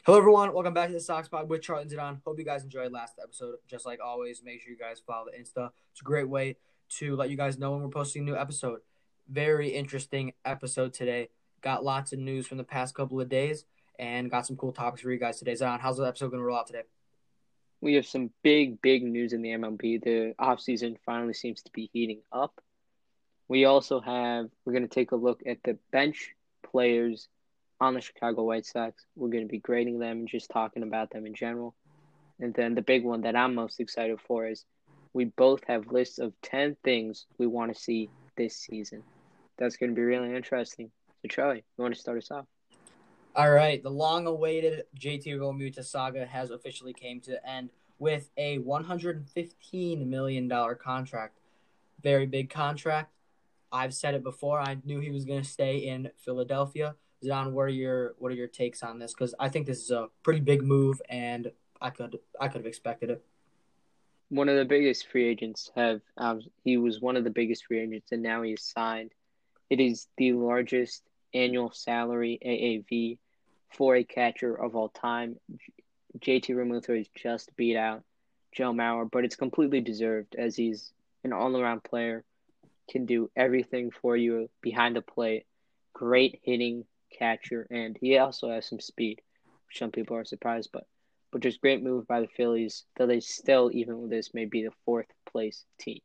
Hello, everyone. Welcome back to the Sox Pod with Charlie and Zidane. Hope you guys enjoyed last episode. Just like always, make sure you guys follow the Insta. It's a great way to let you guys know when we're posting a new episode. Very interesting episode today. Got lots of news from the past couple of days and got some cool topics for you guys today. Zidane, how's the episode going to roll out today? We have some big, big news in the MLB. The offseason finally seems to be heating up. We also have, we're going to take a look at the bench players on the Chicago White Sox. We're going to be grading them and just talking about them in general. And then the big one that I'm most excited for is we both have lists of 10 things we want to see this season. That's going to be really interesting. So, Charlie, you want to start us off? All right, the long-awaited JT Realmuto saga has officially came to an end with a 115 million dollar contract. Very big contract. I've said it before. I knew he was going to stay in Philadelphia. Zidane, what are your what are your takes on this? Because I think this is a pretty big move, and I could I could have expected it. One of the biggest free agents have um, he was one of the biggest free agents, and now he's signed. It is the largest annual salary AAV for a catcher of all time. JT Realmuto has just beat out Joe Mauer, but it's completely deserved as he's an all-around player, can do everything for you behind the plate, great hitting, catcher, and he also has some speed, which some people are surprised, but but just great move by the Phillies. Though they still, even with this, may be the fourth place team.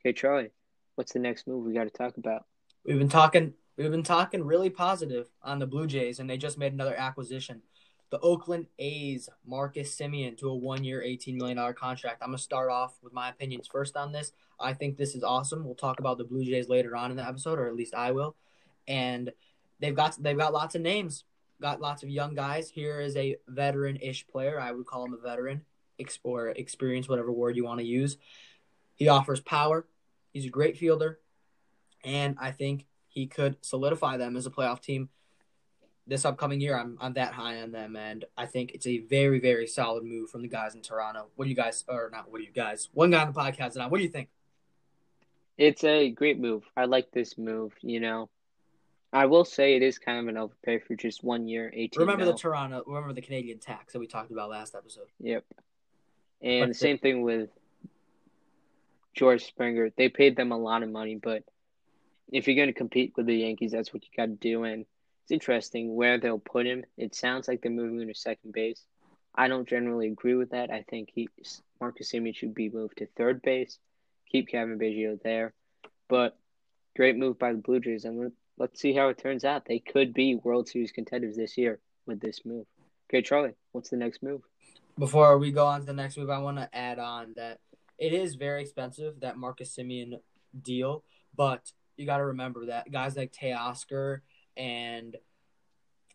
Okay, Charlie, what's the next move we got to talk about? We've been talking. We've been talking really positive on the Blue Jays, and they just made another acquisition. The Oakland A's, Marcus Semien, to a one-year, $18 million contract. I'm gonna start off with my opinions first on this. I think this is awesome. We'll talk about the Blue Jays later on in the episode, or at least I will. And they've got they've got lots of names, got lots of young guys. Here is a veteran-ish player. I would call him a veteran, or experience, whatever word you want to use. He offers power. He's a great fielder, and I think he could solidify them as a playoff team this upcoming year. I'm I'm that high on them, and I think it's a very very solid move from the guys in Toronto. What do you guys, or not? What do you guys? One guy on the podcast, and what do you think? It's a great move. I like this move. You know, I will say it is kind of an overpay for just one year, eighteen. Remember mil. the Toronto? Remember the Canadian tax that we talked about last episode? Yep. And but the same thing with George Springer. They paid them a lot of money, but if you're going to compete with the Yankees, that's what you got to do. And it's interesting where they'll put him. It sounds like they're moving him to second base. I don't generally agree with that. I think he Marcus Semien should be moved to third base. Keep Cavan Biggio there, but great move by the Blue Jays, and let's see how it turns out. They could be World Series contenders this year with this move. Okay, Charlie, what's the next move? Before we go on to the next move, I want to add on that it is very expensive that Marcus Semien deal, but you got to remember that guys like Teoscar and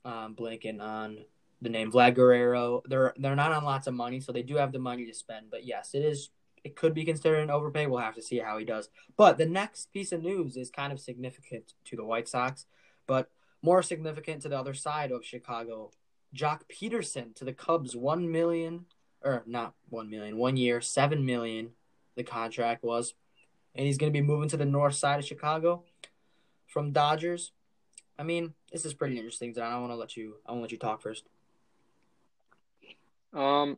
um, blanking on the name Vlad Guerrero, they're they're not on lots of money, so they do have the money to spend. But yes, it is it could be considered an overpay. We'll have to see how he does. But the next piece of news is kind of significant to the White Sox, but more significant to the other side of Chicago. Joc Pederson to the Cubs, one million or not one million, one year, seven million. The contract was and he's going to be moving to the north side of Chicago from Dodgers. I mean, this is pretty interesting. I don't want to let you. I want to let you talk first. Um,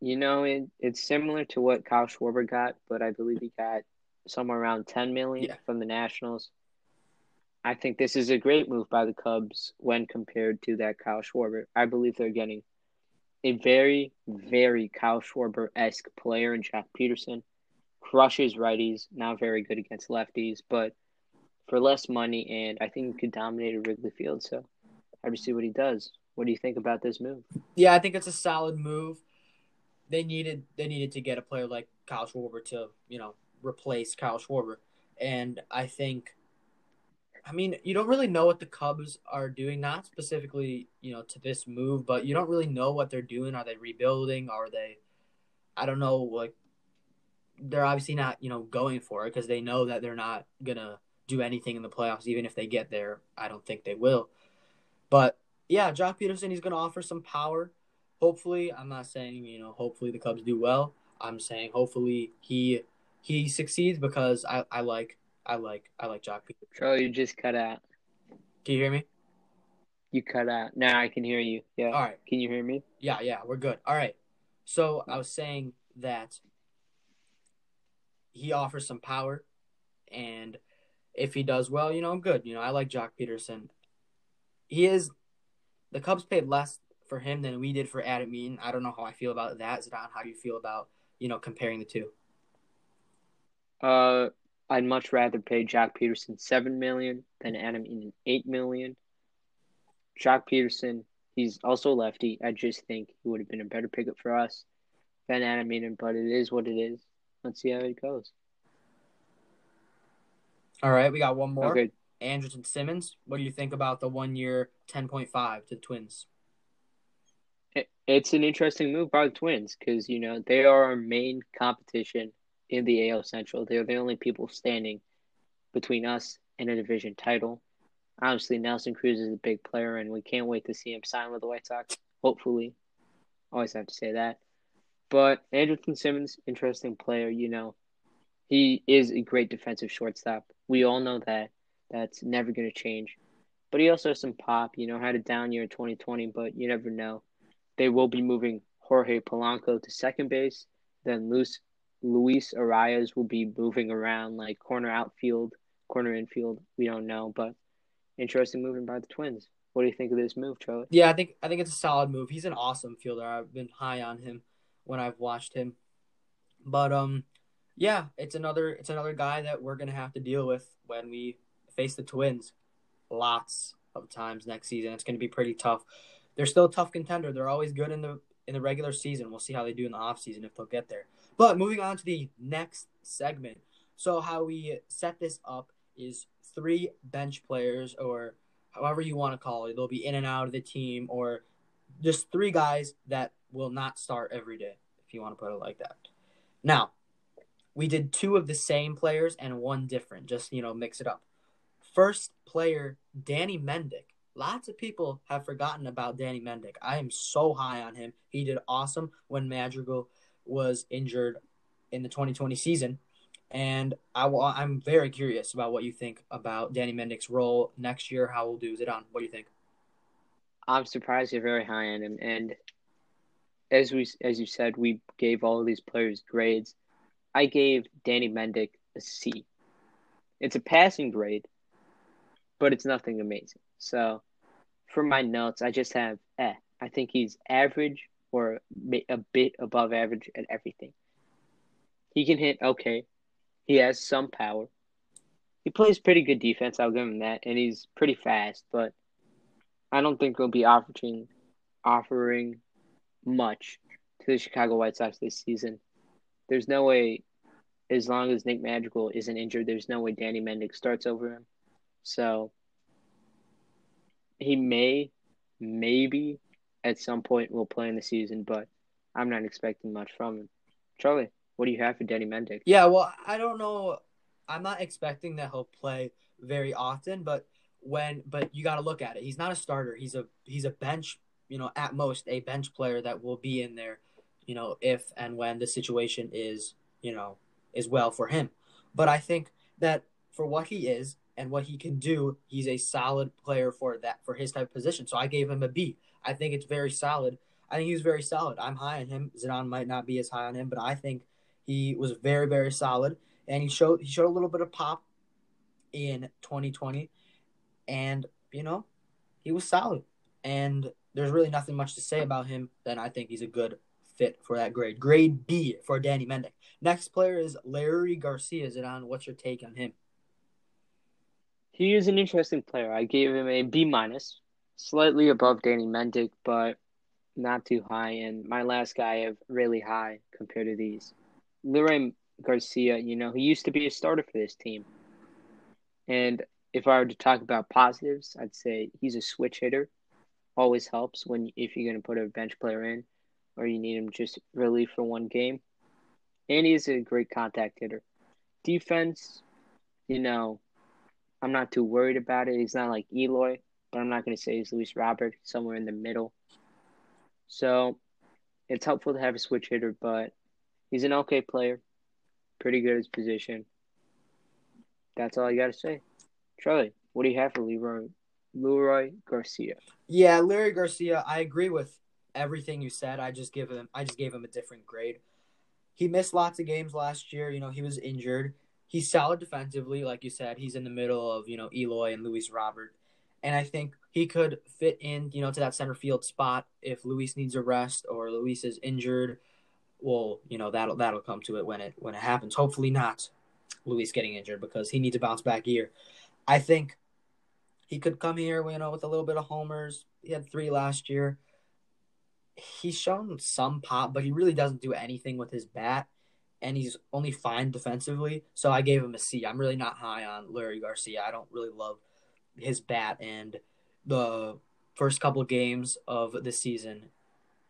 you know, it, it's similar to what Kyle Schwarber got, but I believe he got somewhere around ten million yeah. from the Nationals. I think this is a great move by the Cubs when compared to that Kyle Schwarber. I believe they're getting a very, very Kyle Schwarber esque player in Joc Pederson. crushes righties, not very good against lefties, but for less money, and I think he could dominate a Wrigley Field. So, I have to see what he does. What do you think about this move? Yeah, I think it's a solid move. They needed they needed to get a player like Kyle Schwarber to you know replace Kyle Schwarber, and I think. I mean, you don't really know what the Cubs are doing, not specifically, you know, to this move, but you don't really know what they're doing. Are they rebuilding? Are they I don't know, like they're obviously not, you know, going for it because they know that they're not gonna do anything in the playoffs, even if they get there. I don't think they will. But yeah, Joc Pederson, he's gonna offer some power. Hopefully, I'm not saying you know, hopefully the Cubs do well. I'm saying hopefully he he succeeds because I, I like I like I like Joc Pederson. Charlie, you just cut out. Can you hear me? You cut out. Now I can hear you. Yeah. All right. Can you hear me? Yeah, yeah, we're good. All right. So I was saying that he offers some power, and if he does well, you know, I'm good. You know, I like Joc Pederson. He is the Cubs paid less for him than we did for Adam Eaton. I don't know how I feel about that. Zidane, how do you feel about you know comparing the two? Uh, I'd much rather pay Joc Pederson seven million than Adam Eaton eight million. Joc Pederson, he's also lefty. I just think he would have been a better pickup for us than Adam Eaton, but it is what it is. Let's see how it goes. All right, we got one more. Okay, Andrelton Simmons. What do you think about the one year ten point five to the Twins? It- it's an interesting move by the Twins because you know they are our main competition in the AL Central. They're the only people standing between us and a division title. Obviously, Nelson Cruz is a big player, and we can't wait to see him sign with the White Sox. Hopefully, always have to say that. But Andrelton Simmons, interesting player. You know, he is a great defensive shortstop. We all know that. That's never going to change. But he also has some pop. You know, had a down year in 2020, but you never know. They will be moving Jorge Polanco to second base. Then Luis, Luis Arraez will be moving around like corner outfield, corner infield. We don't know, but interesting moving by the Twins. What do you think of this move, Charlie? Yeah, I think I think it's a solid move. He's an awesome fielder. I've been high on him when I've watched him. But um yeah, it's another it's another guy that we're gonna have to deal with when we face the Twins. Lots of times next season. It's gonna be pretty tough. They're still a tough contender. They're always good in the in the regular season. We'll see how they do in the off season if they'll get there. But moving on to the next segment. So how we set this up is three bench players or however you want to call it. They'll be in and out of the team or just three guys that will not start every day, if you want to put it like that. Now, we did two of the same players and one different, just you know, mix it up. First player, Danny Mendick. Lots of people have forgotten about Danny Mendick. I am so high on him. He did awesome when Madrigal was injured in the 2020 season. And I, I'm very curious about what you think about Danny Mendick's role next year. How we'll do Zidane. What do you think? I'm surprised you're very high on him. And as we as you said, we gave all of these players grades. I gave Danny Mendick a C. It's a passing grade, but it's nothing amazing. So for my notes, I just have eh. I think he's average or a bit above average at everything. He can hit okay. He has some power. He plays pretty good defense. I'll give him that, and he's pretty fast. But I don't think he'll be offering offering much to the Chicago White Sox this season. There's no way, as long as Nick Madrigal isn't injured, there's no way Danny Mendick starts over him. So he may, maybe at some point will play in the season, but I'm not expecting much from him. Charlie, what do you have for Danny Mendick? Yeah, well, I don't know. I'm not expecting that he'll play very often, but when but you got to look at it. He's not a starter. He's a he's a bench, you know, at most a bench player that will be in there, you know, if and when the situation is, you know, is well for him. But I think that for what he is and what he can do, he's a solid player for that for his type of position. So I gave him a B. I think it's very solid. I think he was very solid. I'm high on him. Zidane might not be as high on him, but I think he was very, very solid, and he showed he showed a little bit of pop in 2020, and you know, he was solid. And there's really nothing much to say about him. Then I think he's a good fit for that grade. Grade B for Danny Mendick. Next player is Leury Garcia. Zidane, what's your take on him? He is an interesting player. I gave him a B minus, slightly above Danny Mendick, but not too high. And my last guy have really high compared to these. Leury Garcia, you know, he used to be a starter for this team. And if I were to talk about positives, I'd say he's a switch hitter. Always helps when if you're going to put a bench player in or you need him just relief for one game. And he's a great contact hitter. Defense, you know, I'm not too worried about it. He's not like Eloy, but I'm not going to say he's Luis Robert, somewhere in the middle. So it's helpful to have a switch hitter, but he's an okay player, pretty good at his position. That's all I got to say. Charlie, what do you have for Leury Leury Garcia. Yeah, Leury Garcia. I agree with everything you said. I just give him. I just gave him a different grade. He missed lots of games last year. You know, he was injured. He's solid defensively, like you said. He's in the middle of you know Eloy and Luis Robert, and I think he could fit in you know to that center field spot if Luis needs a rest or Luis is injured. Well, you know that'll that'll come to it when it when it happens. Hopefully not, Luis getting injured because he needs a bounce back year. I think he could come here, you know, with a little bit of homers. He had three last year. He's shown some pop, but he really doesn't do anything with his bat, and he's only fine defensively. So I gave him a C. I'm really not high on Leury Garcia. I don't really love his bat, and the first couple games of the season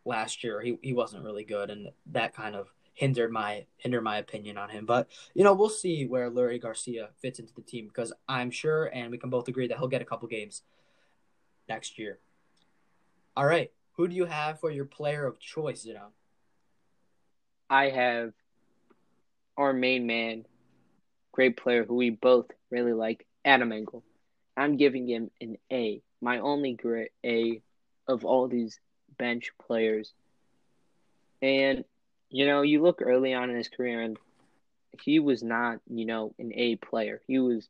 last year, he, he wasn't really good, and that kind of hindered my hindered my opinion on him. But you know, we'll see where Leury Garcia fits into the team because I'm sure, and we can both agree that he'll get a couple games next year. All right, who do you have for your player of choice, you know? I have our main man, great player who we both really like, Adam Engel. I'm giving him an A, my only great A of all these bench players. And you know, you look early on in his career, and he was not, you know, an A player. He was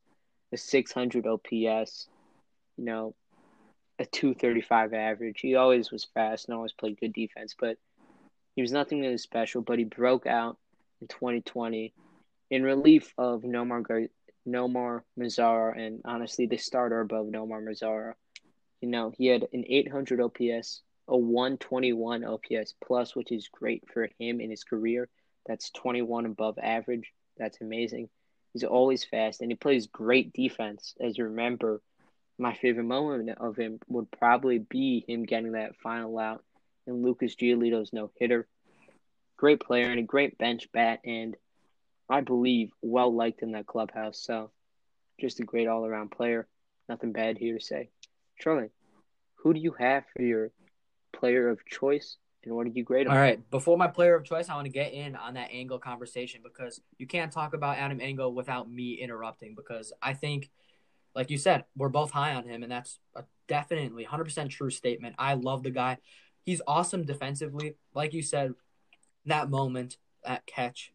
a 600 OPS, you know, a 235 average. He always was fast and always played good defense, but he was nothing really special. But he broke out in 2020 in relief of Nomar Gar- Nomar Mazara, and honestly, the starter above Nomar Mazara. You know, he had an 800 OPS, a 121 OPS plus, which is great for him in his career. That's 21 above average. That's amazing. He's always fast and he plays great defense. As you remember, my favorite moment of him would probably be him getting that final out in Lucas Giolito's no hitter. Great player and a great bench bat, and I believe well liked in that clubhouse. So, just a great all around player. Nothing bad here to say. Charlie, who do you have for your player of choice and what did you grade him? All right, before my player of choice, I want to get in on that Engel conversation because you can't talk about Adam Engel without me interrupting because I think, like you said, we're both high on him, and that's a definitely 100% true statement. I love the guy. He's awesome defensively. Like you said, that moment, that catch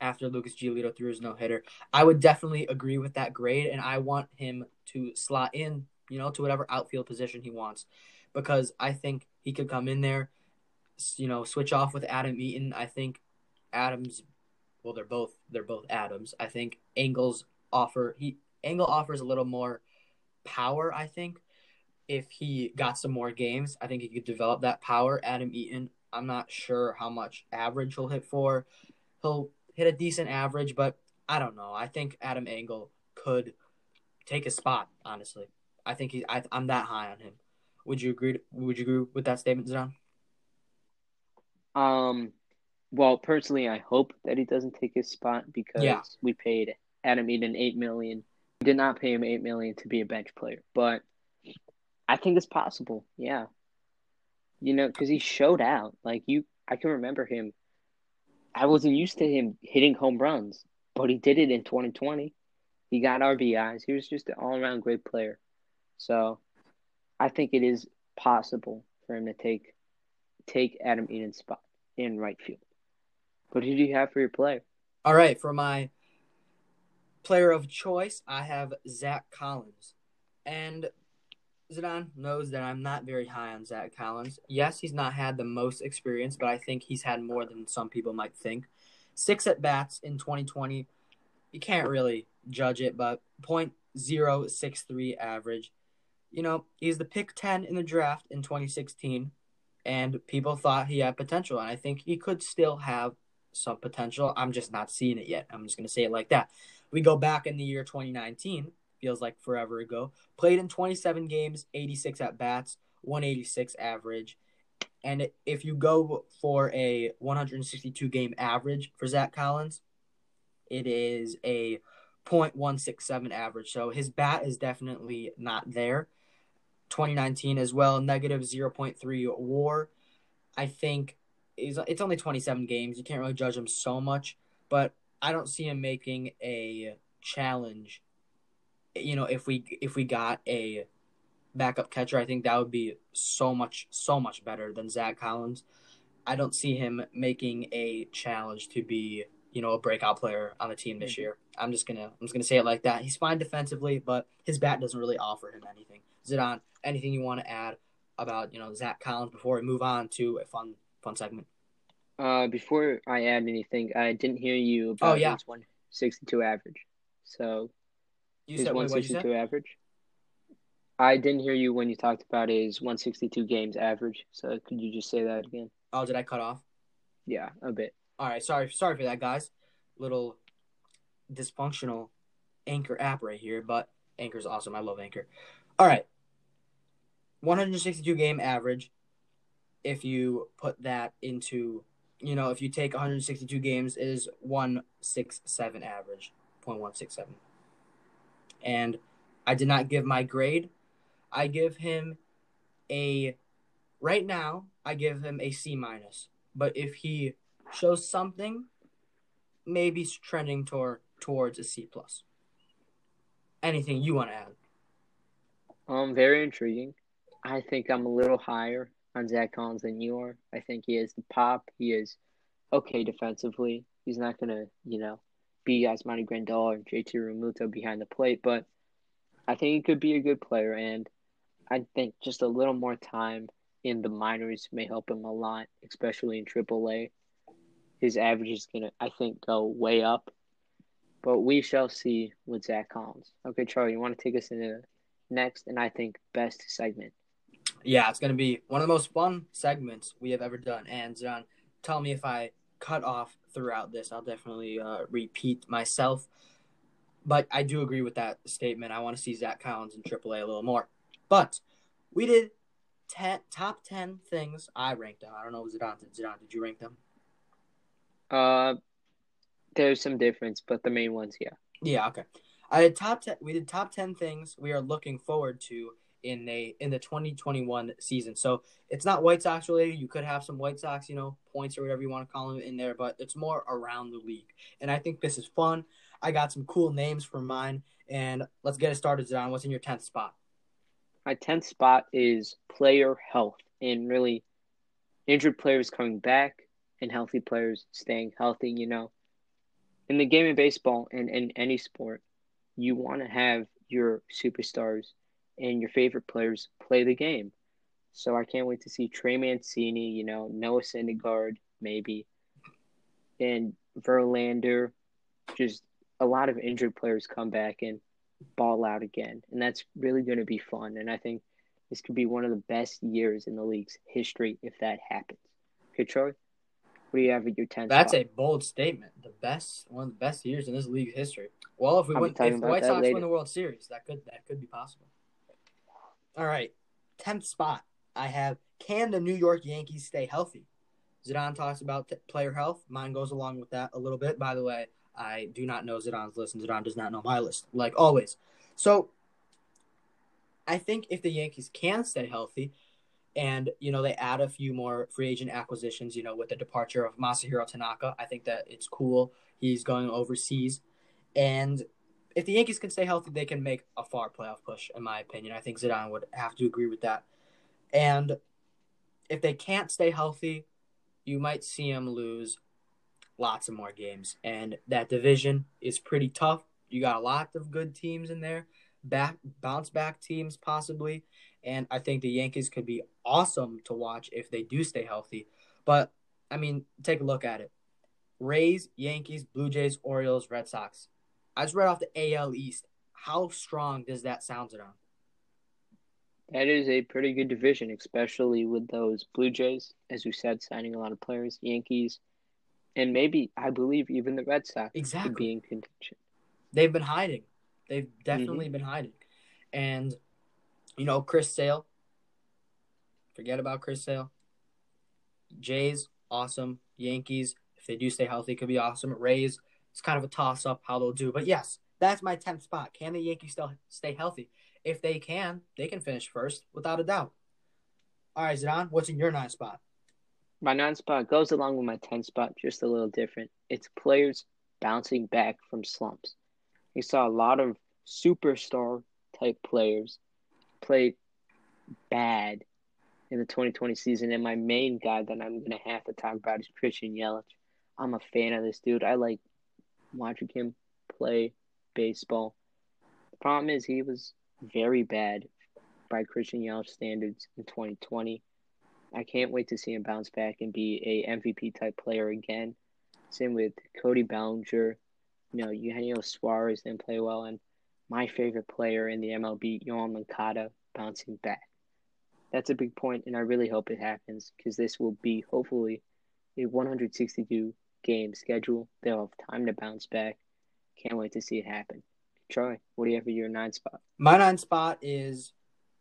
after Lucas Giolito threw his no hitter, I would definitely agree with that grade, and I want him to slot in, you know, to whatever outfield position he wants because I think he could come in there, you know, switch off with Adam Eaton. I think Adams, well, they're both they're both Adams. I think Engel's offer he Engel offers a little more power. I think if he got some more games, I think he could develop that power. Adam Eaton, I'm not sure how much average he'll hit for. He'll hit a decent average, but I don't know. I think Adam Engel could take a spot. Honestly, I think he. I, I'm that high on him. Would you agree? Would you agree with that statement, Zidane? Um, well, personally, I hope that he doesn't take his spot because Yeah. we paid Adam Eaton eight million. We did not pay him eight million to be a bench player, but I think it's possible. Yeah, you know, because he showed out. Like you, I can remember him. I wasn't used to him hitting home runs, but he did it in 2020. He got RBIs. He was just an all-around great player. So, I think it is possible for him to take take Adam Eaton's spot in right field. But who do you have for your player? All right, for my player of choice, I have Zach Collins. And Zidane knows that I'm not very high on Zach Collins. Yes, he's not had the most experience, but I think he's had more than some people might think. Six at bats in 2020. You can't really judge it, but .063 average. You know, he's the pick 10 in the draft in 2016, and people thought he had potential, and I think he could still have some potential. I'm just not seeing it yet. I'm just going to say it like that. We go back in the year 2019, feels like forever ago. Played in 27 games, 86 at bats, 186 average. And if you go for a 162 game average for Zach Collins, it is a .167 average. So his bat is definitely not there. 2019 as well, negative 0.3 WAR. I think it's only 27 games. You can't really judge him so much, but I don't see him making a challenge. You know, if we if we got a backup catcher. I think that would be so much, so much better than Zach Collins. I don't see him making a challenge to be, you know, a breakout player on the team this mm-hmm. year. I'm just gonna, I'm just gonna say it like that. He's fine defensively, but his bat doesn't really offer him anything. Zidane, anything you want to add about, you know, Zach Collins before we move on to a fun, fun segment? Uh, before I add anything, I didn't hear you about oh, yeah. his 162 average. So, you his said 162 wait, average. I didn't hear you when you talked about his 162 games average. So could you just say that again? Oh, did I cut off? Yeah, a bit. All right, sorry, sorry for that, guys. Little dysfunctional Anchor app right here, but Anchor's awesome. I love Anchor. All right, 162 game average. If you put that into, you know, if you take 162 games, is 167 average, 0.167. And I did not give my grade I give him a right now I give him a C minus. But if he shows something, maybe trending toward towards a C plus. Anything you want to add? Um, very intriguing. I think I'm a little higher on Zach Collins than you are. I think he has the pop. He is okay defensively. He's not gonna, you know, be Yasmani Grandal or JT Realmuto behind the plate, but I think he could be a good player. And I think just a little more time in the minors may help him a lot, especially in AAA. His average is gonna, I think, go way up. But we shall see with Zach Collins. Okay, Charlie, you want to take us into the next and I think best segment? Yeah, it's gonna be one of the most fun segments we have ever done. And John, tell me if I cut off throughout this. I'll definitely uh, repeat myself. But I do agree with that statement. I want to see Zach Collins in AAA a little more. But we did ten, top 10 things I ranked them. I don't know, Zidane, did, Zidane, did you rank them? Uh, There's some difference, but the main ones, yeah. Yeah, okay. I did top 10, we did top 10 things we are looking forward to in a in the 2021 season. So it's not White Sox related. You could have some White Sox, you know, points or whatever you want to call them in there, but it's more around the league. And I think this is fun. I got some cool names for mine, and let's get it started, Zidane. What's in your 10th spot? my 10th spot is player health and really injured players coming back and healthy players staying healthy. You know, in the game of baseball and in any sport, you want to have your superstars and your favorite players play the game. So I can't wait to see Trey Mancini, you know, Noah Syndergaard, maybe, and Verlander, just a lot of injured players come back and ball out again, and that's really going to be fun. And I think this could be one of the best years in the league's history if that happens. Okay, Troy, what do you have at your 10th? That's spot? a bold statement. The best, one of the best years in this league's history. Well, if we win, if the White Sox later. win the World Series, that could that could be possible. All right, tenth spot. I have can the New York Yankees stay healthy? Zidane talks about t- player health. Mine goes along with that a little bit. By the way, I do not know Zidane's list, and Zidane does not know my list, like always. So I think if the Yankees can stay healthy, and you know they add a few more free agent acquisitions, you know, with the departure of Masahiro Tanaka, I think that it's cool. He's going overseas, and if the Yankees can stay healthy, they can make a far playoff push, in my opinion. I think Zidane would have to agree with that. And if they can't stay healthy, you might see them lose lots of more games. And that division is pretty tough. You got a lot of good teams in there, back bounce back teams possibly. And I think the Yankees could be awesome to watch if they do stay healthy. But I mean, take a look at it. Rays, Yankees, Blue Jays, Orioles, Red Sox. I just read off the AL East. How strong does that sound to them? That is a pretty good division, especially with those Blue Jays, as you said, signing a lot of players. Yankees, and maybe I believe even the Red Sox exactly. could be in contention. They've been hiding. They've definitely mm-hmm. been hiding, and you know Chris Sale. Forget about Chris Sale. Jays awesome. Yankees if they do stay healthy could be awesome. Rays it's kind of a toss up how they'll do, but yes, that's my tenth spot. Can the Yankees still stay healthy? If they can, they can finish first without a doubt. All right, Zidane, what's in your ninth spot? My nine spot goes along with my 10 spot, just a little different. It's players bouncing back from slumps. We saw a lot of superstar type players play bad in the 2020 season. And my main guy that I'm going to have to talk about is Christian Yelich. I'm a fan of this dude. I like watching him play baseball. The problem is he was very bad by Christian Yelich standards in 2020. I can't wait to see him bounce back and be a MVP type player again. Same with Cody Bellinger. You know, Eugenio Suarez didn't play well, and my favorite player in the MLB, Yoan Moncada, bouncing back. That's a big point, and I really hope it happens because this will be hopefully a 162 game schedule. They'll have time to bounce back. Can't wait to see it happen. Troy, what do you have for your nine spot? My nine spot is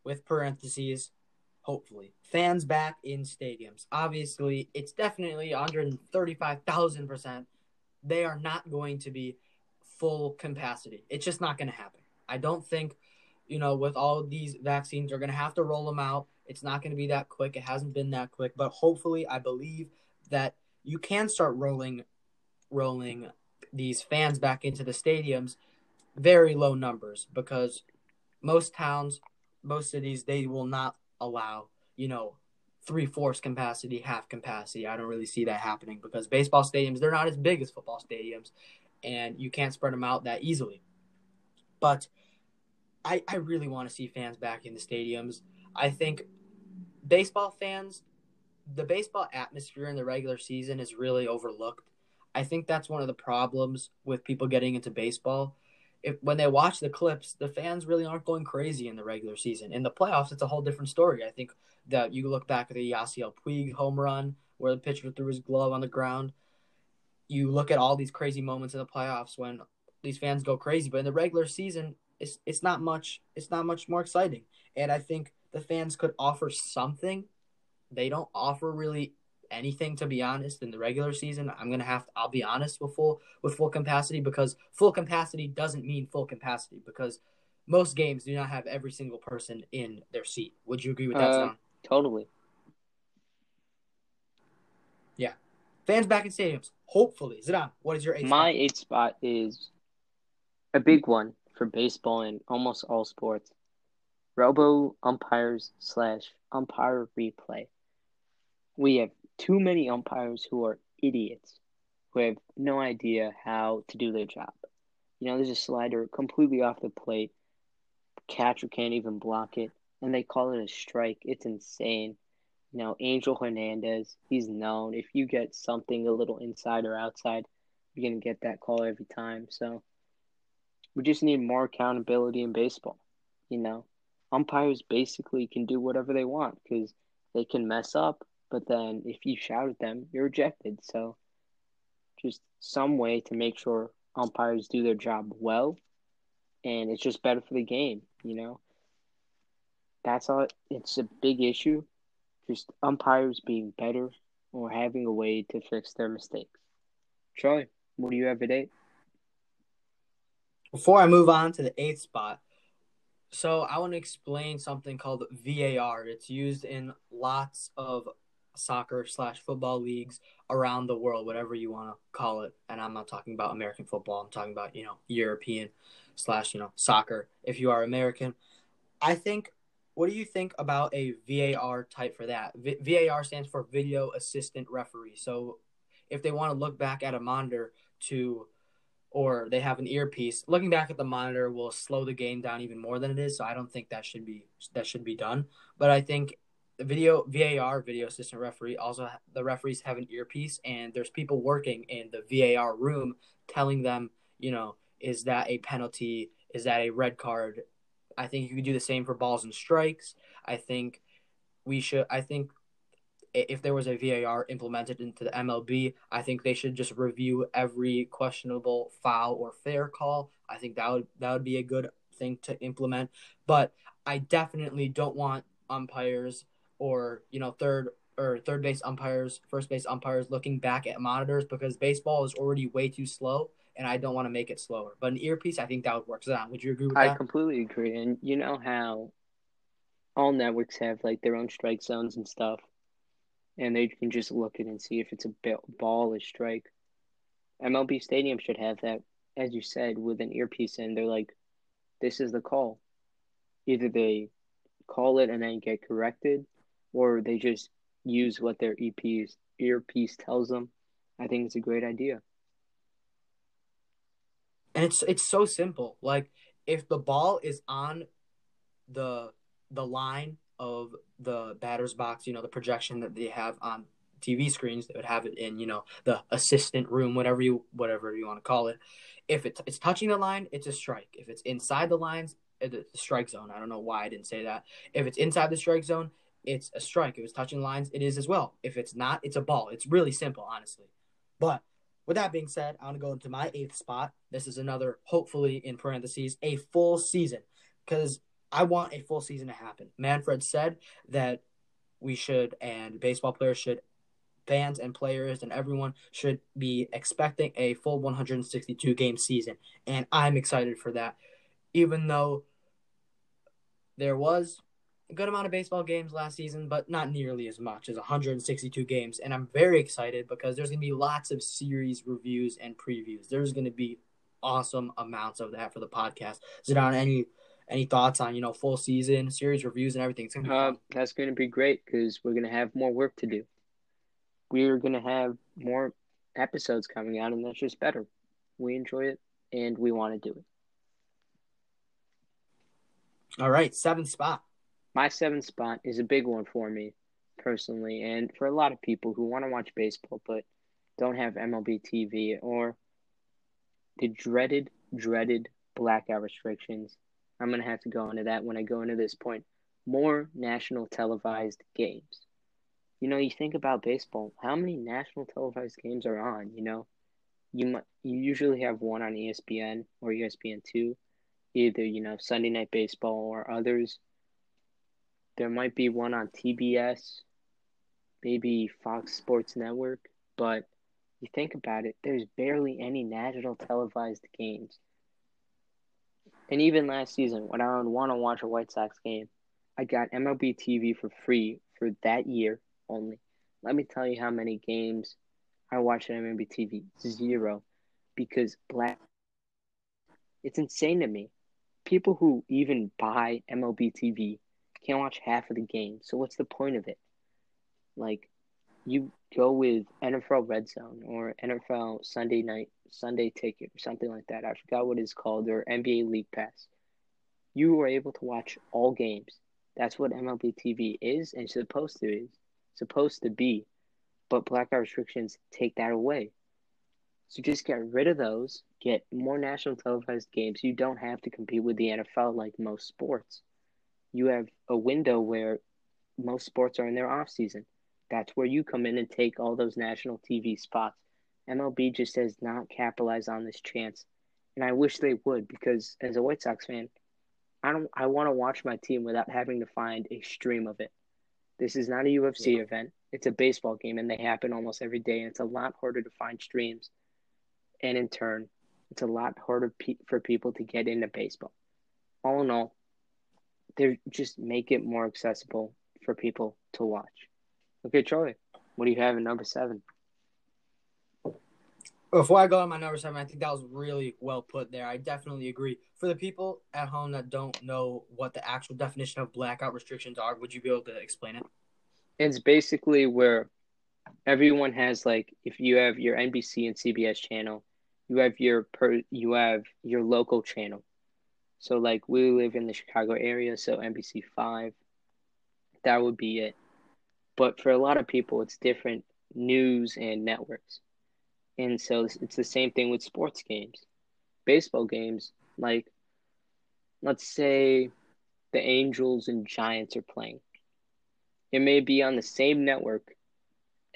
with parentheses, hopefully. Fans back in stadiums. Obviously, it's definitely 135,000%. They are not going to be full capacity. It's just not going to happen. I don't think, you know, with all these vaccines, they're going to have to roll them out. It's not going to be that quick. It hasn't been that quick, but hopefully, I believe that you can start rolling, rolling these fans back into the stadiums. Very low numbers because most towns, most cities, they will not allow, you know, three fourths capacity, half capacity. I don't really see that happening because baseball stadiums, they're not as big as football stadiums and you can't spread them out that easily. But I, I really want to see fans back in the stadiums. I think baseball fans, the baseball atmosphere in the regular season is really overlooked. I think that's one of the problems with people getting into baseball. If when they watch the clips, the fans really aren't going crazy in the regular season. In the playoffs, it's a whole different story. I think that you look back at the Yasiel Puig home run where the pitcher threw his glove on the ground you look at all these crazy moments in the playoffs when these fans go crazy, but in the regular season, it's it's not much. It's not much more exciting. And I think the fans could offer something. They don't offer really anything to be honest in the regular season. I'm gonna have to, I'll be honest with full with full capacity because full capacity doesn't mean full capacity because most games do not have every single person in their seat. Would you agree with that, uh, Totally. Yeah. Fans back in stadiums. Hopefully. Zidane, what is your eighth My spot? eighth spot is a big one for baseball and almost all sports. Robo umpires slash umpire replay. We have too many umpires who are idiots, who have no idea how to do their job. You know, there's a slider completely off the plate. Catcher can't even block it, and they call it a strike. It's insane. You know, Angel Hernandez, he's known. If you get something a little inside or outside, you're going to get that call every time. So we just need more accountability in baseball. You know, umpires basically can do whatever they want because they can mess up, but then if you shout at them, you're ejected. So just some way to make sure umpires do their job well, and it's just better for the game, you know? That's all. It's a big issue just umpires being better or having a way to fix their mistakes. Troy, what do you have eight? Before I move on to the eighth spot, so I want to explain something called VAR. It's used in lots of soccer slash football leagues around the world, whatever you want to call it. And I'm not talking about American football. I'm talking about you know European slash you know soccer. If you are American, I think what do you think about a VAR type for that? V- VAR stands for Video Assistant Referee. So if they want to look back at a monitor to, or they have an earpiece, looking back at the monitor will slow the game down even more than it is. So I don't think that should be that should be done. But I think the video VAR, Video Assistant Referee, also the referees have an earpiece, and there's people working in the VAR room telling them, you know, is that a penalty? Is that a red card? I think you could do the same for balls and strikes. I think we should. I think if there was a VAR implemented into the MLB, I think they should just review every questionable foul or fair call. I think that would that would be a good thing to implement. But I definitely don't want umpires or you know third or third base umpires, first base umpires looking back at monitors because baseball is already way too slow and I don't want to make it slower. But an earpiece, I think that would work. So, would you agree with I that? I completely agree. And you know how all networks have like their own strike zones and stuff, and they can just look at it and see if it's a ball or strike. MLB Stadium should have that, as you said, with an earpiece in. They're like, "This is the call." Either they call it and then get corrected, or they just use what their EP's earpiece tells them, I think it's a great idea. And it's it's so simple. Like if the ball is on the the line of the batter's box, you know, the projection that they have on TV screens, they would have it in, you know, the assistant room, whatever you whatever you want to call it. If it's it's touching the line, it's a strike. If it's inside the lines, the strike zone. I don't know why I didn't say that. If it's inside the strike zone, it's a strike. If it's touching lines, it is as well. If it's not, it's a ball. It's really simple, honestly. But with that being said, I want to go into my eighth spot. This is another, hopefully, in parentheses, a full season because I want a full season to happen. Manfred said that we should, and baseball players should, fans and players and everyone should be expecting a full 162 game season. And I'm excited for that. Even though there was a good amount of baseball games last season, but not nearly as much as 162 games. And I'm very excited because there's going to be lots of series reviews and previews. There's going to be awesome amounts of that for the podcast. Zidane, any any thoughts on you know full season series reviews and everything? Gonna uh, that's going to be great because we're going to have more work to do. We're going to have more episodes coming out, and that's just better. We enjoy it, and we want to do it. All right, seventh spot my seventh spot is a big one for me personally, and for a lot of people who want to watch baseball but don't have MLB TV or the dreaded, dreaded blackout restrictions. I'm going to have to go into that when I go into this point. More national televised games. You know, you think about baseball, how many national televised games are on, you know? You might, you usually have one on ESPN or ESPN2, either, you know, Sunday Night Baseball or others there might be one on TBS, maybe Fox Sports Network, but you think about it, there's barely any national televised games. And even last season, when I would want to watch a White Sox game, I got MLB TV for free for that year only. Let me tell you how many games I watched on MLB TV. Zero. Because black it's insane to me. People who even buy MLB TV can't watch half of the game. So what's the point of it? Like, you go with NFL Red Zone or NFL Sunday Night Sunday Ticket or something like that. I forgot what it's called or NBA League Pass. You were able to watch all games. That's what MLB TV is and supposed to is supposed to be. But blackout restrictions take that away. So just get rid of those. Get more national televised games. You don't have to compete with the NFL like most sports you have a window where most sports are in their off season. That's where you come in and take all those national TV spots. MLB just has not capitalized on this chance, and I wish they would because as a White Sox fan, I don't. I want to watch my team without having to find a stream of it. This is not a UFC yeah. event. It's a baseball game, and they happen almost every day. And it's a lot harder to find streams, and in turn, it's a lot harder pe- for people to get into baseball. All in all, they just make it more accessible for people to watch. Okay, Charlie, what do you have in number seven? Before I go on my number seven, I think that was really well put there. I definitely agree. For the people at home that don't know what the actual definition of blackout restrictions are, would you be able to explain it? It's basically where everyone has like if you have your NBC and CBS channel, you have your per you have your local channel. So like we live in the Chicago area, so NBC five, that would be it. But for a lot of people, it's different news and networks, and so it's the same thing with sports games, baseball games. Like, let's say the Angels and Giants are playing. It may be on the same network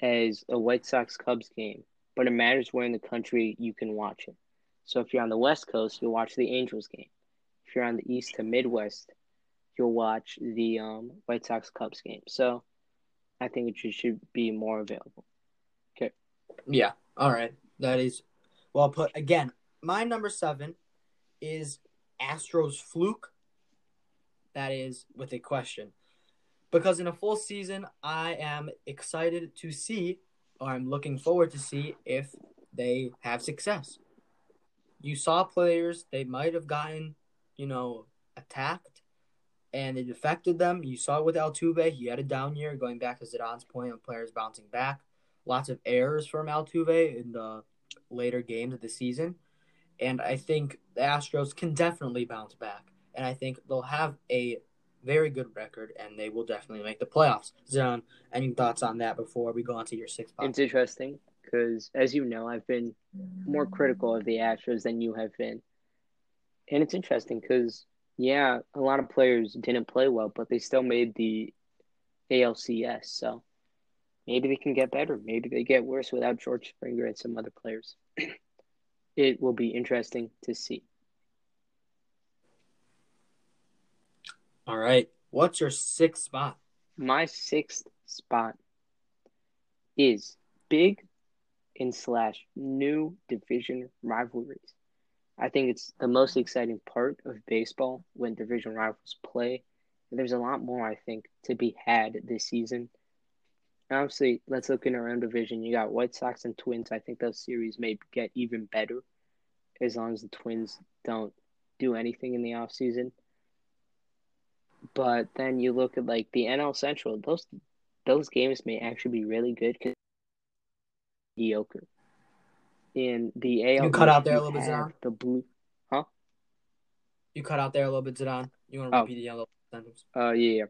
as a White Sox Cubs game, but it matters where in the country you can watch it. So if you're on the West Coast, you'll watch the Angels game if you're on the East to Midwest, you'll watch the um, White Sox Cubs game. So I think it should be more available. Okay. Yeah. All right. That is well put. Again, my number seven is Astros fluke. That is with a question. Because in a full season, I am excited to see, or I'm looking forward to see if they have success. You saw players, they might have gotten you know, attacked and it affected them. You saw it with Altuve. He had a down year, going back to Zidane's point of players bouncing back. Lots of errors from Altuve in the later games of the season. And I think the Astros can definitely bounce back. And I think they'll have a very good record and they will definitely make the playoffs. Zidane, any thoughts on that before we go on to your sixth spot? It's interesting because, as you know, I've been more critical of the Astros than you have been. And it's interesting because, yeah, a lot of players didn't play well, but they still made the ALCS. So maybe they can get better. Maybe they get worse without George Springer and some other players. it will be interesting to see. All right. What's your sixth spot? My sixth spot is big in slash new division rivalries. I think it's the most exciting part of baseball when division rivals play. There's a lot more, I think, to be had this season. Obviously, let's look in our own division. You got White Sox and Twins. I think those series may get even better as long as the Twins don't do anything in the offseason. But then you look at like the NL Central; those those games may actually be really good because mediocre. In the AL, you cut out there a little bit, Zidane. The blue, huh? You cut out there a little bit, Zidane. You want to repeat oh. the yellow sentence? Uh, yeah, yeah.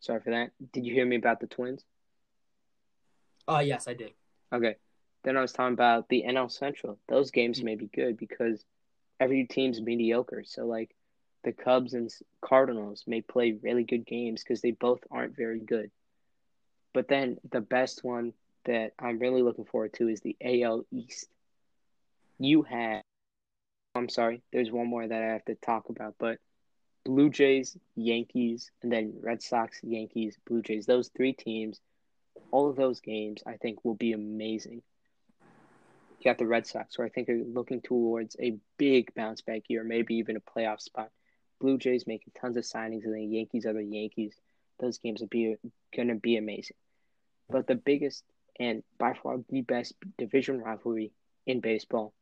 Sorry for that. Did you hear me about the Twins? Oh, uh, yes, I did. Okay. Then I was talking about the NL Central. Those games mm-hmm. may be good because every team's mediocre. So, like, the Cubs and Cardinals may play really good games because they both aren't very good. But then the best one that I'm really looking forward to is the AL East. You have, I'm sorry, there's one more that I have to talk about, but Blue Jays, Yankees, and then Red Sox, Yankees, Blue Jays. Those three teams, all of those games, I think will be amazing. You got the Red Sox, who I think are looking towards a big bounce back year, maybe even a playoff spot. Blue Jays making tons of signings, and the Yankees are the Yankees. Those games will be gonna be amazing. But the biggest and by far the best division rivalry in baseball,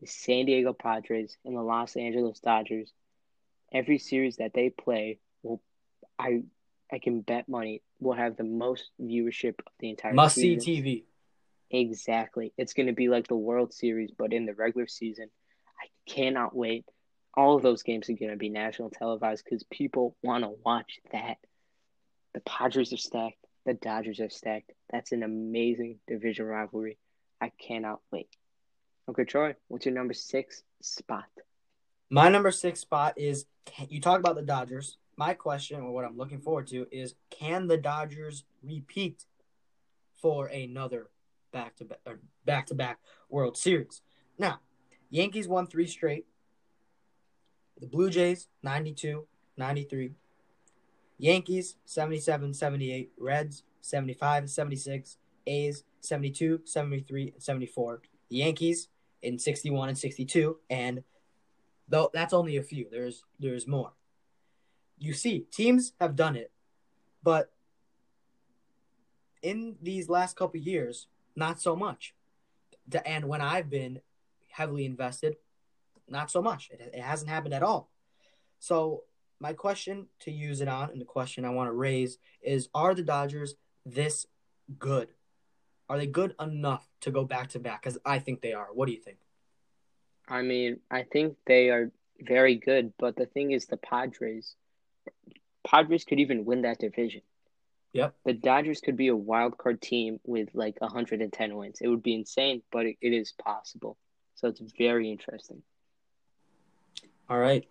the San Diego Padres and the Los Angeles Dodgers. Every series that they play will, I, I can bet money will have the most viewership of the entire. Must see TV. Exactly, it's gonna be like the World Series, but in the regular season. I cannot wait all of those games are going to be national televised because people want to watch that. The Padres are stacked. The Dodgers are stacked. That's an amazing division rivalry. I cannot wait. Okay, Troy, what's your number six spot? My number six spot is you talk about the Dodgers. My question, or what I'm looking forward to, is can the Dodgers repeat for another back to back to back World Series? Now, Yankees won three straight. The Blue Jays, 92, 93. Yankees, 77, 78. Reds, 75, 76. A's, 72, 73, and 74. The Yankees in 61 and 62. And though that's only a few, there's there's more. You see, teams have done it, but in these last couple years, not so much. And when I've been heavily invested, not so much. It, it hasn't happened at all. So my question to use it on, and the question I want to raise is: Are the Dodgers this good? Are they good enough to go back to back? Because I think they are. What do you think? I mean, I think they are very good, but the thing is, the Padres, Padres could even win that division. Yep. The Dodgers could be a wild card team with like 110 wins. It would be insane, but it, it is possible. So it's very interesting. All right.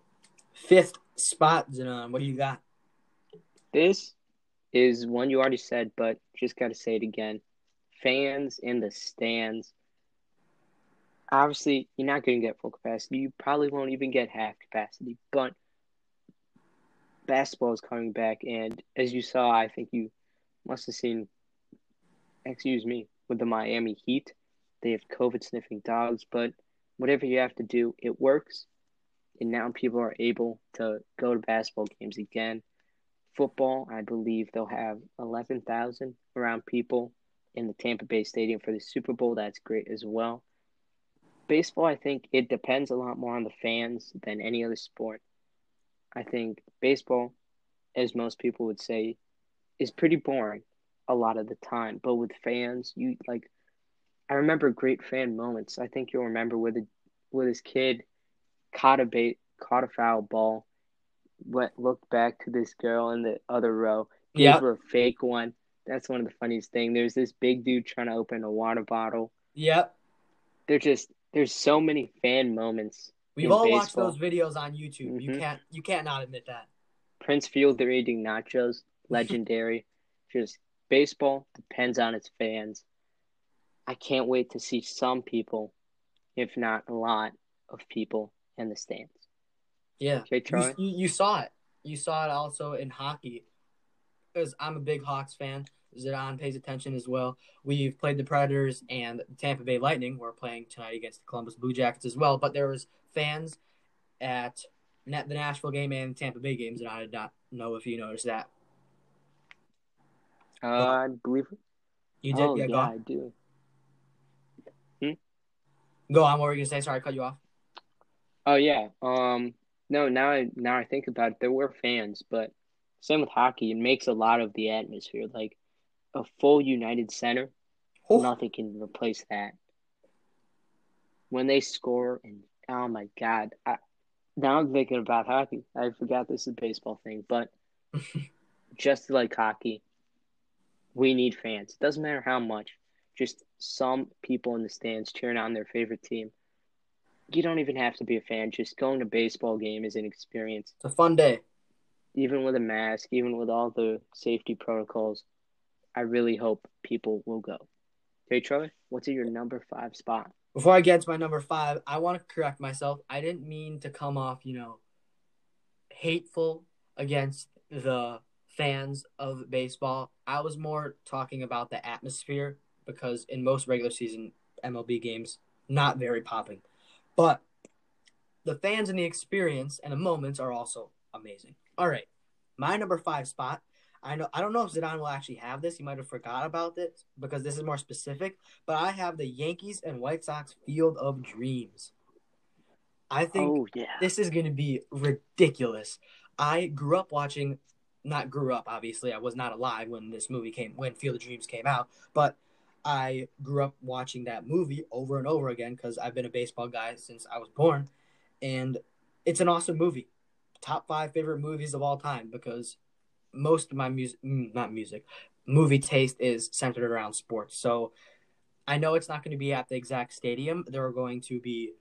Fifth spot, Zanon. What do you got? This is one you already said, but just got to say it again. Fans in the stands. Obviously, you're not going to get full capacity. You probably won't even get half capacity, but basketball is coming back. And as you saw, I think you must have seen, excuse me, with the Miami Heat. They have COVID sniffing dogs, but whatever you have to do, it works and now people are able to go to basketball games again. Football, I believe they'll have 11,000 around people in the Tampa Bay Stadium for the Super Bowl. That's great as well. Baseball, I think it depends a lot more on the fans than any other sport. I think baseball, as most people would say, is pretty boring a lot of the time. But with fans, you like I remember great fan moments. I think you'll remember with a with this kid caught a bait caught a foul ball, went looked back to this girl in the other row, gave Yep. her a fake one. That's one of the funniest things. There's this big dude trying to open a water bottle. Yep. They're just there's so many fan moments. We've all watched those videos on YouTube. You Mhm. can't you can't not admit that. Prince Fielder eating nachos, legendary. just baseball depends on its fans. I can't wait to see some people, if not a lot of people, in the stands. Yeah. Okay, You, Charlie. you, you saw it. You saw it also in hockey. Because I'm a big Hawks fan. Zidane pays attention as well. We've played the Predators and Tampa Bay Lightning. We're playing tonight against the Columbus Blue Jackets as well. But there was fans at the Nashville game and Tampa Bay games, and I did not know if you noticed that. Uh, I believe. You did, oh yeah. yeah, on. I do. Go on. What were you gonna say? Sorry, I cut you off. Oh yeah. Um. No. Now I now I think about it, there were fans, but same with hockey. It makes a lot of the atmosphere. Like a full United Center, Oh, nothing can replace that. When they score, and oh my god, I, now I'm thinking about hockey. I forgot this is a baseball thing, but just like hockey, we need fans. It doesn't matter how much. Just some people in the stands cheering on their favorite team. You don't even have to be a fan. Just going to a baseball game is an experience. it's a fun day. Even with a mask, even with all the safety protocols, I really hope people will go. Okay, Charlie, what's at your number five spot? Before I get to my number five, I want to correct myself. I didn't mean to come off, you know, hateful against the fans of baseball. I was more talking about the atmosphere because in most regular season MLB games, not very popping. But the fans and the experience and the moments are also amazing. All right. My number five spot. I know I don't know if Zidane will actually have this. He might have forgot about this because this is more specific. But I have the Yankees and White Sox Field of Dreams. I think Oh yeah, this is going to be ridiculous. I grew up watching, not grew up, obviously. I was not alive when this movie came, when Field of Dreams came out, but I grew up watching that movie over and over again because I've been a baseball guy since I was born. And it's an awesome movie. Top five favorite movies of all time because most of my music, not music, movie taste is centered around sports. So I know it's not going to be at the exact stadium. They're going to be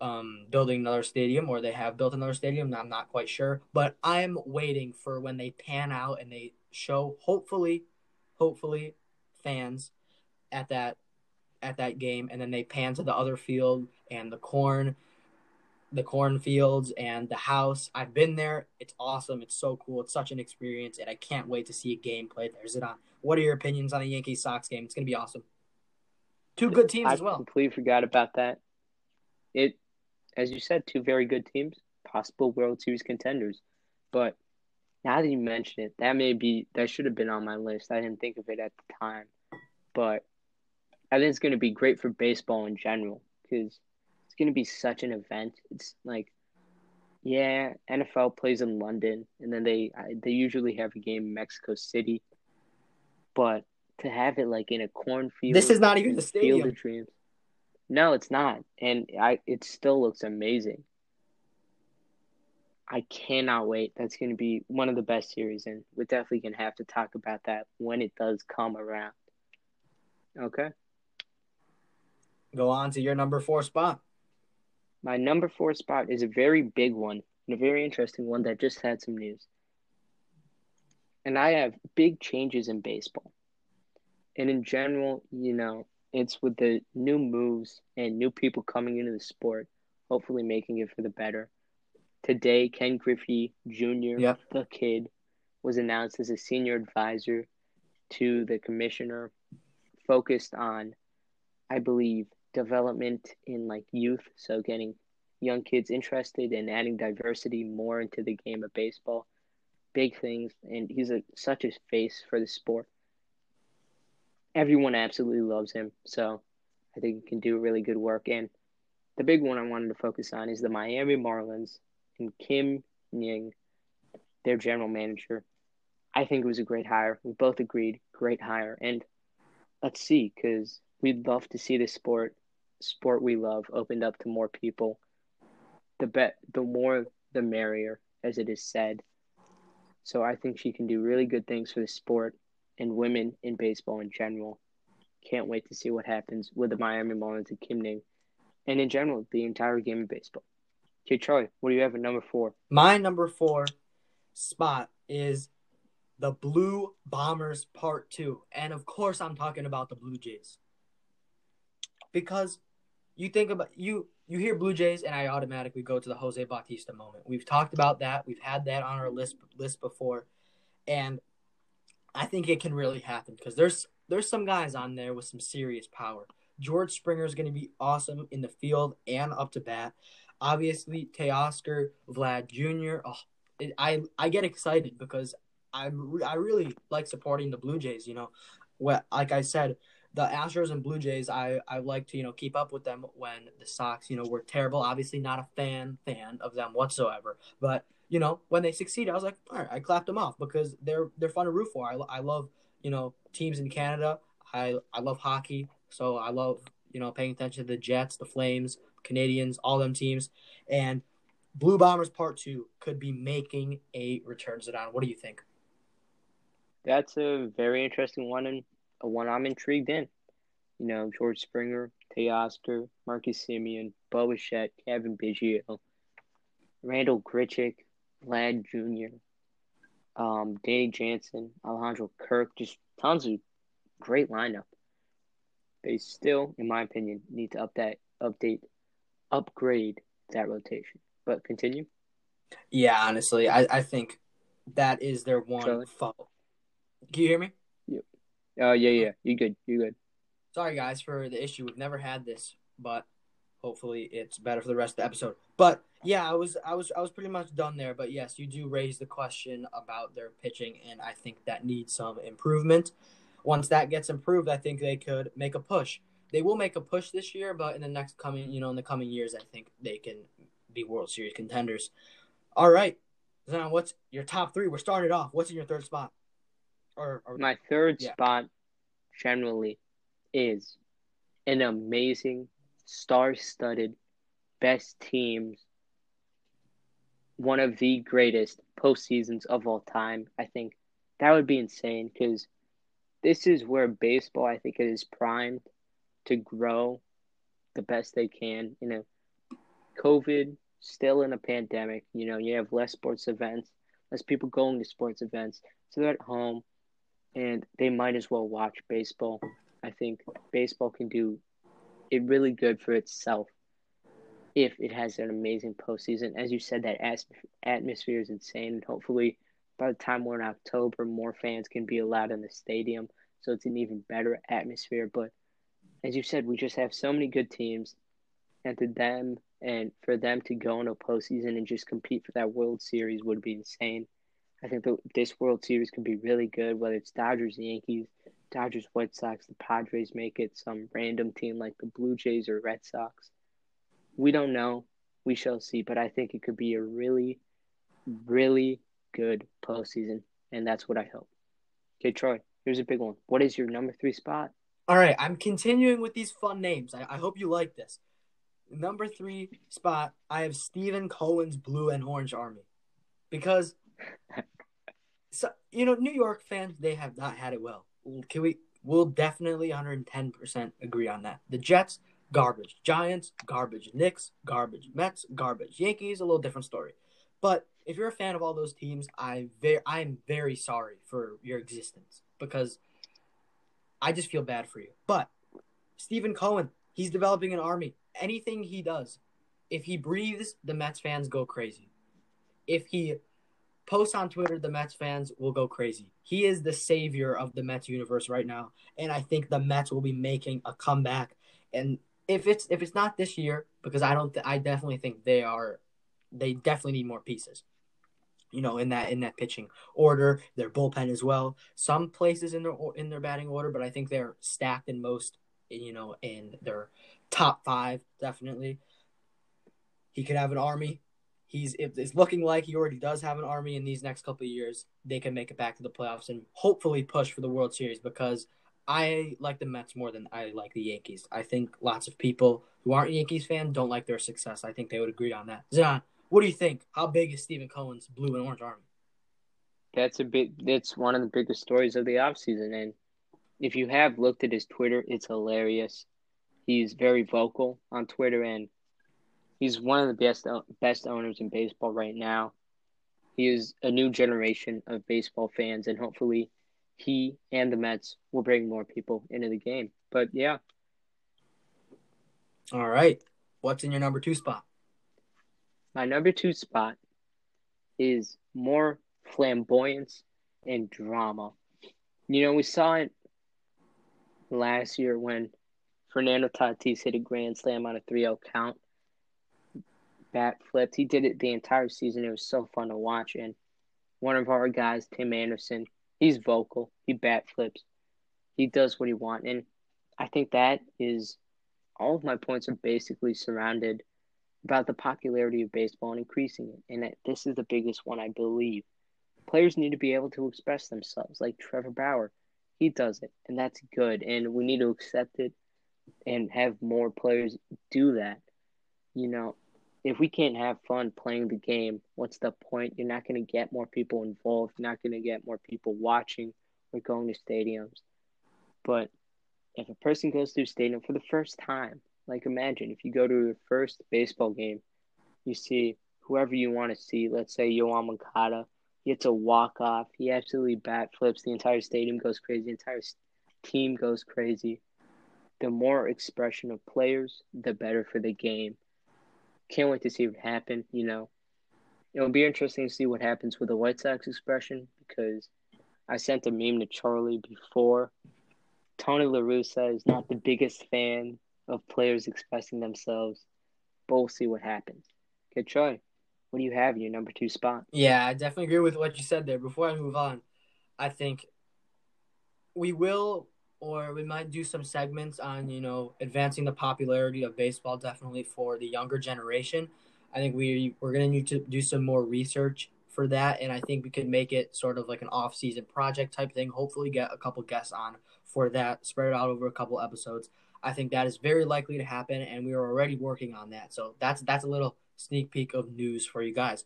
um, building another stadium, or they have built another stadium. I'm not quite sure, but I'm waiting for when they pan out and they show, hopefully, hopefully, fans at that at that game, and then they pan to the other field and the corn, the cornfields and the house. I've been there. It's awesome. It's so cool. It's such an experience, and I can't wait to see a game played there. Zidane, what are your opinions on the Yankees Sox game? It's gonna be awesome. Two good teams I as well. completely forgot about that. It, as you said, two very good teams, possible World Series contenders. But now that you mention it, that may be that should have been on my list. I didn't think of it at the time, but I think it's going to be great for baseball in general because going to be such an event. It's like, yeah, NFL plays in London, and then they they usually have a game in Mexico City, but to have it like in a cornfield. This is not even the Field stadium. of Dreams. No, it's not, and I it still looks amazing. I cannot wait. That's going to be one of the best series, and we're definitely going to have to talk about that when it does come around. Okay, Go on to your number four spot. My number four spot is a very big one and a very interesting one that just had some news. And I have big changes in baseball. And in general, you know, it's with the new moves and new people coming into the sport, hopefully making it for the better. Today, Ken Griffey Jr., Yep. the kid, was announced as a senior advisor to the commissioner, focused on, I believe, development in like youth, so getting young kids interested and adding diversity more into the game of baseball. Big things, and he's a such a face for the sport. Everyone absolutely loves him, so I think he can do really good work. And the big one I wanted to focus on is the Miami Marlins and Kim Ng, their general manager. I think it was a great hire. We both agreed, great hire. And let's see, because we'd love to see this sport, sport we love, opened up to more people. The bet, the more, the merrier, as it is said. So I think she can do really good things for the sport and women in baseball in general. Can't wait to see what happens with the Miami Marlins and Kim Ng, and in general, the entire game of baseball. Okay, Charlie, what do you have at number four? My number four spot is the Blue Bombers Part 2. And of course, I'm talking about the Blue Jays. Because you think about you you hear Blue Jays and I automatically go to the Jose Bautista moment. We've talked about that. We've had that on our list list before. And I think it can really happen because there's there's some guys on there with some serious power. George Springer is going to be awesome in the field and up to bat. Obviously, Teoscar, Vlad Jr. Oh, it, I I get excited because I'm I really like supporting the Blue Jays. You know, what like I said, the Astros and Blue Jays, I I like to you know keep up with them when the Sox you know were terrible. Obviously, not a fan fan of them whatsoever, but you know when they succeed, I was like, all right, I clapped them off because they're they're fun to root for. I I love you know teams in Canada. I I love hockey, so I love you know paying attention to the Jets, the Flames, Canadiens, all them teams, and Blue Bombers Part Two could be making a return. Zidane, what do you think? That's a very interesting one and one I'm intrigued in. You know, George Springer, Teoscar, Marcus Semien, Bo Bichette, Cavan Biggio, Randall Grichuk, Vlad Jr., um, Danny Jansen, Alejandro Kirk, just tons of great lineup. They still, in my opinion, need to update, update, upgrade that rotation. But continue. Yeah, honestly, I, I think that is their one Charlie? fault. Can you hear me? Oh yeah, uh-huh. yeah. You good? You good? Sorry, guys, for the issue. We've never had this, but hopefully it's better for the rest of the episode. But yeah, I was, I was, I was pretty much done there. But yes, you do raise the question about their pitching, and I think that needs some improvement. Once that gets improved, I think they could make a push. They will make a push this year, but in the next coming, you know, in the coming years, I think they can be World Series contenders. All right, Zion, what's your top three? We're started off. What's in your third spot? Or, or My third Yeah. spot generally is an amazing, star-studded, best teams, one of the greatest postseasons of all time. I think that would be insane because this is where baseball, I think, it is primed to grow the best they can. You know, COVID still in a pandemic. You know, you have less sports events, less people going to sports events, so they're at home and they might as well watch baseball. I think baseball can do it really good for itself if it has an amazing postseason. As you said, that atmosphere is insane, and hopefully by the time we're in October, more fans can be allowed in the stadium, so it's an even better atmosphere. But as you said, we just have so many good teams, and to them and for them to go into a postseason and just compete for that World Series would be insane. I think that this World Series can be really good, whether it's Dodgers, Yankees, Dodgers, White Sox, the Padres make it, some random team like the Blue Jays or Red Sox. We don't know. We shall see. But I think it could be a really, really good postseason, and that's what I hope. Okay, Troy, here's a big one. What is your number three spot? All right, I'm continuing with these fun names. I, I hope you like this. Number three spot, I have Steven Cohen's Blue and Orange Army, because, so you know, New York fans they have not had it well. Can we? We'll definitely 110 percent agree on that. The Jets, garbage. Giants, garbage. Knicks, garbage. Mets, garbage. Yankees, a little different story. But if you're a fan of all those teams, I very, I'm very sorry for your existence because I just feel bad for you. But Steven Cohen, he's developing an army. Anything he does, if he breathes, the Mets fans go crazy. If he posts on Twitter, the Mets fans will go crazy. He is the savior of the Mets universe right now, and I think the Mets will be making a comeback. And if it's if it's not this year, because I don't, th- I definitely think they are, they definitely need more pieces you know, in that in that pitching order, their bullpen as well. Some places in their in their batting order, but I think they're stacked in most, you know, in their top five definitely. He could have an army. He's it's looking like he already does have an army in these next couple of years. They can make it back to the playoffs and hopefully push for the World Series because I like the Mets more than I like the Yankees. I think lots of people who aren't Yankees fan don't like their success. I think they would agree on that. Zan, what do you think? How big is Steven Cohen's blue and orange army? That's a big. That's one of the biggest stories of the offseason. and if you have looked at his Twitter, it's hilarious. He's very vocal on Twitter, and he's one of the best best owners in baseball right now. He is a new generation of baseball fans, and hopefully, he and the Mets will bring more people into the game. But yeah. All right. What's in your number two spot? My number two spot is more flamboyance and drama. You know, we saw it last year when Fernando Tatis hit a grand slam on a 3 0 count. Bat flipped. He did it the entire season. It was so fun to watch. And one of our guys, Tim Anderson, he's vocal. He bat flips. He does what he wants. And I think that is all of my points are basically surrounded about the popularity of baseball and increasing it. And that this is the biggest one, I believe. Players need to be able to express themselves, like Trevor Bauer. He does it, and that's good. And we need to accept it and have more players do that. You know, if we can't have fun playing the game, what's the point? You're not going to get more people involved. You're not going to get more people watching or going to stadiums. But if a person goes to a stadium for the first time, like imagine if you go to your first baseball game, you see whoever you want to see. Let's say Yoan. He gets a walk off. He absolutely bat flips. The entire stadium goes crazy. The entire team goes crazy. The more expression of players, the better for the game. Can't wait to see what happen. You know, it'll be interesting to see what happens with the White Sox expression because I sent a meme to Charlie before. Tony La Russa is not the biggest fan of players expressing themselves, but we'll see what happens. Okay, Troy, what do you have in your number two spot? Yeah, I definitely agree with what you said there. Before I move on, I think we will or we might do some segments on, you know, advancing the popularity of baseball definitely for the younger generation. I think we we're gonna need to do some more research for that, and I think we could make it sort of like an off-season project type thing. Hopefully, get a couple guests on for that, spread it out over a couple episodes. I think that is very likely to happen, and we are already working on that. So that's that's a little sneak peek of news for you guys.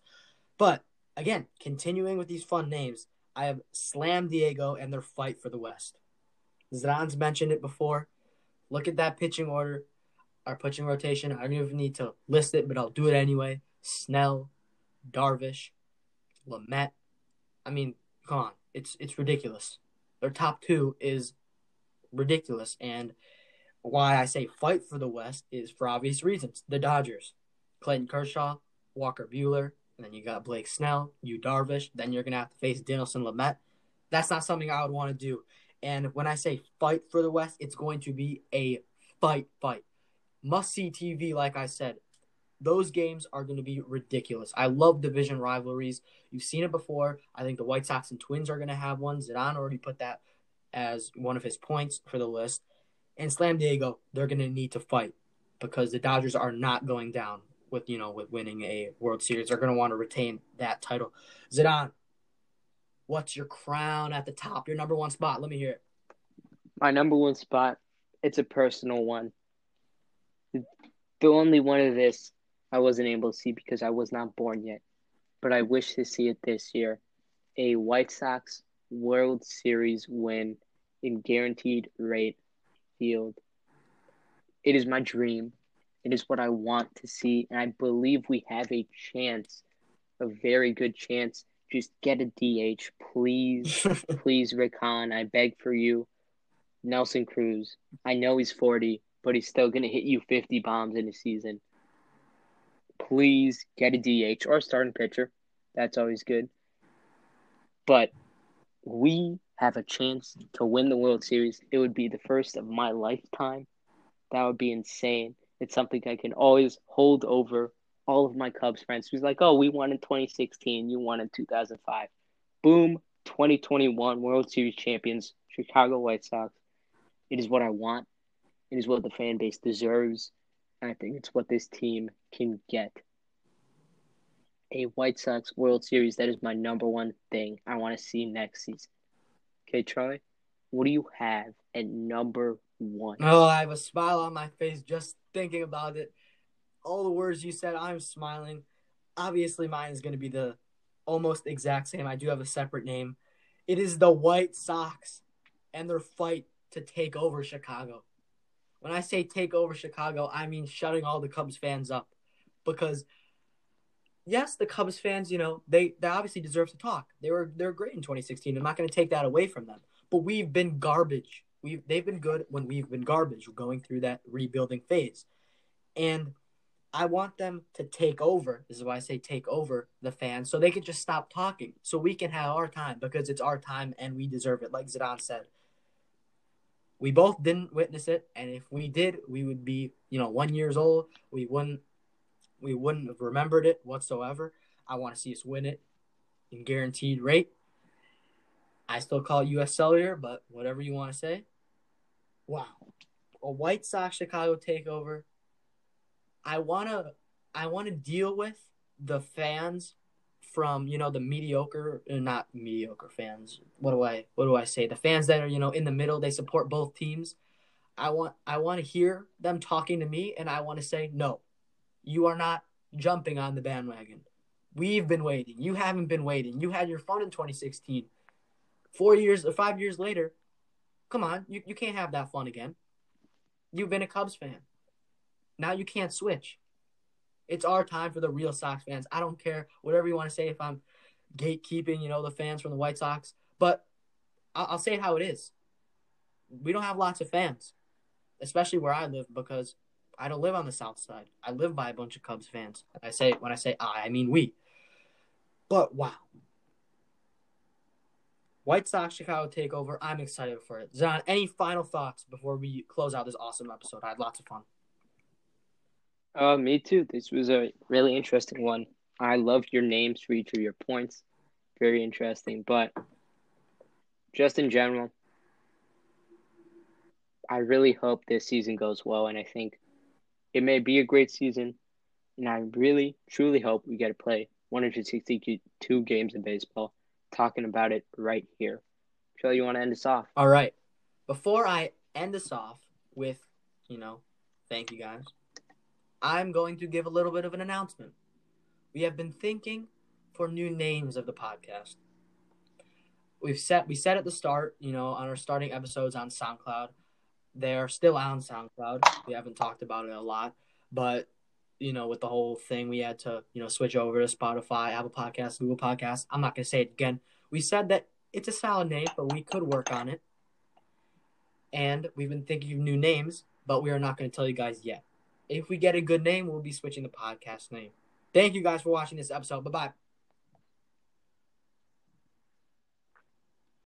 But again, continuing with these fun names, I have Slam Diego and their fight for the West. Zan's mentioned it before. Look at that pitching order, our pitching rotation. I don't even need to list it, but I'll do it anyway. Snell, Darvish, Lamet. I mean, come on, it's it's ridiculous. Their top two is ridiculous, and why I say fight for the West is for obvious reasons. The Dodgers, Clayton Kershaw, Walker Buehler, and then you got Blake Snell, you Darvish. Then you're gonna have to face Dinelson Lamet. That's not something I would want to do. And when I say fight for the West, it's going to be a fight, fight. Must see TV, like I said. Those games are going to be ridiculous. I love division rivalries. You've seen it before. I think the White Sox and Twins are going to have one. Zidane already put that as one of his points for the list and Slam Diego, they're going to need to fight because the Dodgers are not going down with you know with winning a World Series. They're going to want to retain that title. Zidane, what's your crown at the top? Your number one spot. Let me hear it. My number one spot. It's a personal one. The only one of this I wasn't able to see because I was not born yet, but I wish to see it this year. A White Sox World Series win in guaranteed rate field. It is my dream. It is what I want to see, and I believe we have a chance, a very good chance. Just get a DH, please, please, Rick Hahn. I beg for you, Nelson Cruz. I know he's forty, but he's still gonna hit you fifty bombs in a season. Please get a DH or a starting pitcher. That's always good. But we have a chance to win the World Series, it would be the first of my lifetime. That would be insane. It's something I can always hold over all of my Cubs friends who's like, oh, we won in 2016, you won in 2005. Boom, 2021 World Series champions, Chicago White Sox. It is what I want. It is what the fan base deserves. And I think it's what this team can get. a White Sox World Series. That is my number one thing I want to see next season. Okay, Troy, what do you have at number one? Oh, I have a smile on my face just thinking about it. All the words you said, I'm smiling. Obviously, mine is going to be the almost exact same. I do have a separate name. It is the White Sox and their fight to take over Chicago. When I say take over Chicago, I mean shutting all the Cubs fans up. Because yes, the Cubs fans, you know, they, they obviously deserve to talk. They were they're great in 2016. I'm not going to take that away from them. But we've been garbage. We've they've been good when we've been garbage. We're going through that rebuilding phase. And I want them to take over. This is why I say take over the fans so they can just stop talking so we can have our time because it's our time and we deserve it, like Zidane said. We both didn't witness it, and if we did, we would be, you know, one years old. We wouldn't we wouldn't have remembered it whatsoever. I want to see us win it in guaranteed rate. I still call it US Cellular, but whatever you want to say. Wow. A White Sox Chicago takeover I wanna I wanna deal with the fans from you know the mediocre uh, not mediocre fans. What do i what do i say? The fans that are you know in the middle they support both teams. I want i want to hear them talking to me and i want to say no you are not jumping on the bandwagon. We've been waiting. You haven't been waiting. You had your fun in 2016 four years or five years later come on you, you can't have that fun again. You've been a cubs fan now you can't switch. It's our time for the real Sox fans. I don't care whatever you want to say if I'm gatekeeping, you know, the fans from the White Sox, but I'll, say it how it is. We don't have lots of fans, especially where I live, because I don't live on the South Side. I live by a bunch of Cubs fans. I say when I say I, I mean we. But wow, White Sox Chicago takeover. I'm excited for it. Zon, any final thoughts before we close out this awesome episode? I had lots of fun. Uh, me too. This was a really interesting one. I loved your names for each of your points. Very interesting. But just in general, I really hope this season goes well. And I think it may be a great season. And I really, truly hope we get to play 162 games in baseball. Talking about it right here. Charlie, you want to end us off? All right. Before I end us off with, you know, thank you guys. I'm going to give a little bit of an announcement. We have been thinking for new names of the podcast. We've set we said at the start, you know, on our starting episodes on SoundCloud. They are still on SoundCloud. We haven't talked about it a lot, but you know, with the whole thing, we had to, you know, switch over to Spotify, Apple Podcasts, Google Podcasts. I'm not gonna say it again. We said that it's a solid name, but we could work on it. And we've been thinking of new names, but we are not going to tell you guys yet if we get a good name, we'll be switching the podcast name. Thank you guys for watching this episode. Bye bye.